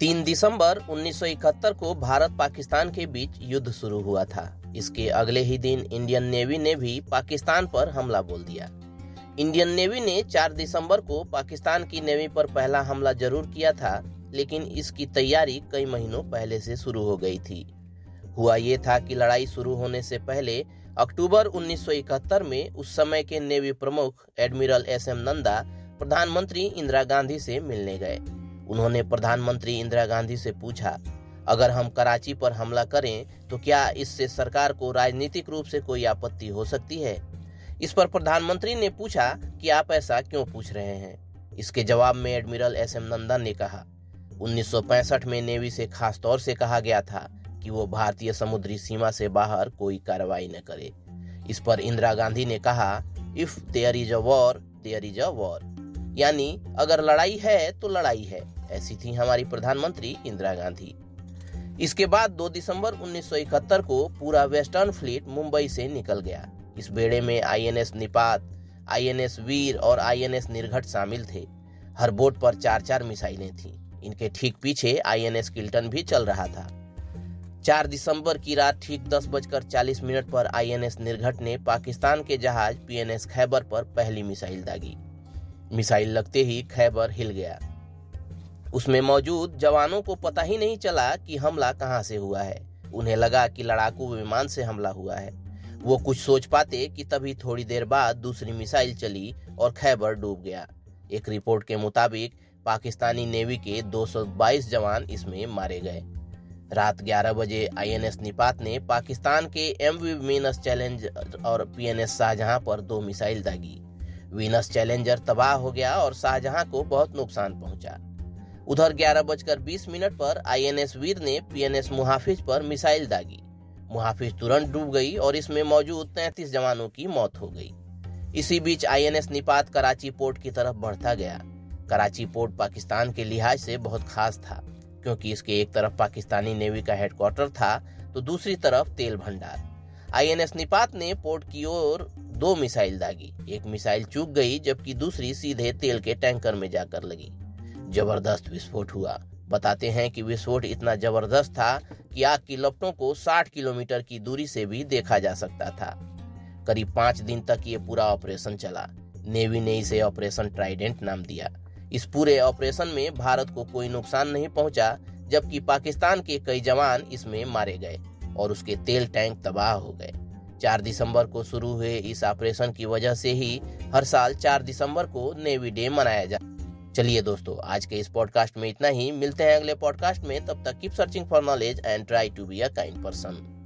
तीन दिसंबर 1971 को भारत पाकिस्तान के बीच युद्ध शुरू हुआ था। इसके अगले ही दिन इंडियन नेवी ने भी पाकिस्तान पर हमला बोल दिया। इंडियन नेवी ने 4 दिसंबर को पाकिस्तान की नेवी पर पहला हमला ज़रूर किया था, लेकिन इसकी तैयारी कई महीनों पहले से शुरू हो गई थी। हुआ ये था कि लड़ाई शुरू होने से पहले अक्टूबर 1971 में उस समय के नेवी प्रमुख एडमिरल एस एम नंदा प्रधानमंत्री इंदिरा गांधी से मिलने गए। उन्होंने प्रधानमंत्री इंदिरा गांधी से पूछा, अगर हम कराची पर हमला करें तो क्या इससे सरकार को राजनीतिक रूप से कोई आपत्ति हो सकती है? इस पर प्रधानमंत्री ने पूछा कि आप ऐसा क्यों पूछ रहे हैं? इसके जवाब में एडमिरल एस एम नंदन ने कहा 1965 में नेवी से खास तौर से कहा गया था कि वो भारतीय समुद्री सीमा से बाहर कोई कार्रवाई न करे। इस पर इंदिरा गांधी ने कहा, if there is a war, there is a war. यानी, अगर लड़ाई है तो लड़ाई है। ऐसी थी हमारी प्रधानमंत्री इंदिरा गांधी। इसके बाद 2 दिसंबर 1971 को पूरा वेस्टर्न फ्लीट मुंबई से निकल गया। इस बेड़े में आईएनएस निपात, आईएनएस वीर और आईएनएस निर्घट शामिल थे। हर बोट पर चार चार मिसाइलें थीं। इनके ठीक पीछे आईएनएस किल्टन भी चल रहा था। 4 दिसंबर की रात ठीक दस बजकर चालीस मिनट पर आईएनएस निर्घट ने पाकिस्तान के जहाज़ पीएनएस खैबर पर पहली मिसाइल दागी। मिसाइल लगते ही खैबर हिल गया। उसमें मौजूद जवानों को पता ही नहीं चला कि हमला कहाँ से हुआ है। उन्हें लगा कि लड़ाकू विमान से हमला हुआ है। वो कुछ सोच पाते कि तभी थोड़ी देर बाद दूसरी मिसाइल चली और खैबर डूब गया। एक रिपोर्ट के मुताबिक, पाकिस्तानी नेवी के 222 जवान इसमें मारे गए। रात 11 बजे आईएनएस निपात ने पाकिस्तान के एम वी वीनस चैलेंज और पीएनएस शाहजहां पर दो मिसाइल दागी। वीनस चैलेंजर तबाह हो गया और शाहजहां को बहुत नुकसान पहुँचा। उधर ग्यारह बजकर बीस मिनट पर आईएनएस वीर ने पीएनएस मुहाफिज पर मिसाइल दागी। मुहाफिज तुरंत डूब गई और इसमें मौजूद तैतीस जवानों की मौत हो गई। इसी बीच आईएनएस निपात कराची पोर्ट की तरफ़ बढ़ता गया। कराची पोर्ट पाकिस्तान के लिहाज से बहुत खास था, क्योंकि इसके एक तरफ़ पाकिस्तानी नेवी का हेडक्वार्टर था तो दूसरी तरफ़ तेल भंडार। आईएनएस निपात ने पोर्ट की ओर दो मिसाइल दागी। एक मिसाइल चूक गई, जबकि दूसरी सीधे तेल के टैंकर में जाकर लगी। ज़बरदस्त विस्फोट हुआ। बताते हैं कि विस्फोट इतना ज़बरदस्त था कि आग की लपटों को 60 किलोमीटर की दूरी से भी देखा जा सकता था। करीब पाँच दिन तक ये पूरा ऑपरेशन चला। नेवी ने इसे ऑपरेशन ट्राइडेंट नाम दिया। इस पूरे ऑपरेशन में भारत को कोई नुकसान नहीं पहुँचा, जबकि पाकिस्तान के कई जवान इसमें मारे गए और उसके तेल टैंक तबाह हो गए। 4 दिसंबर को शुरू हुए इस ऑपरेशन की वजह से ही हर साल 4 दिसंबर को नेवी डे मनाया जा, चलिए दोस्तों, आज के इस पॉडकास्ट में इतना ही। मिलते हैं अगले पॉडकास्ट में। तब तक keep searching for knowledge and try to be a kind person.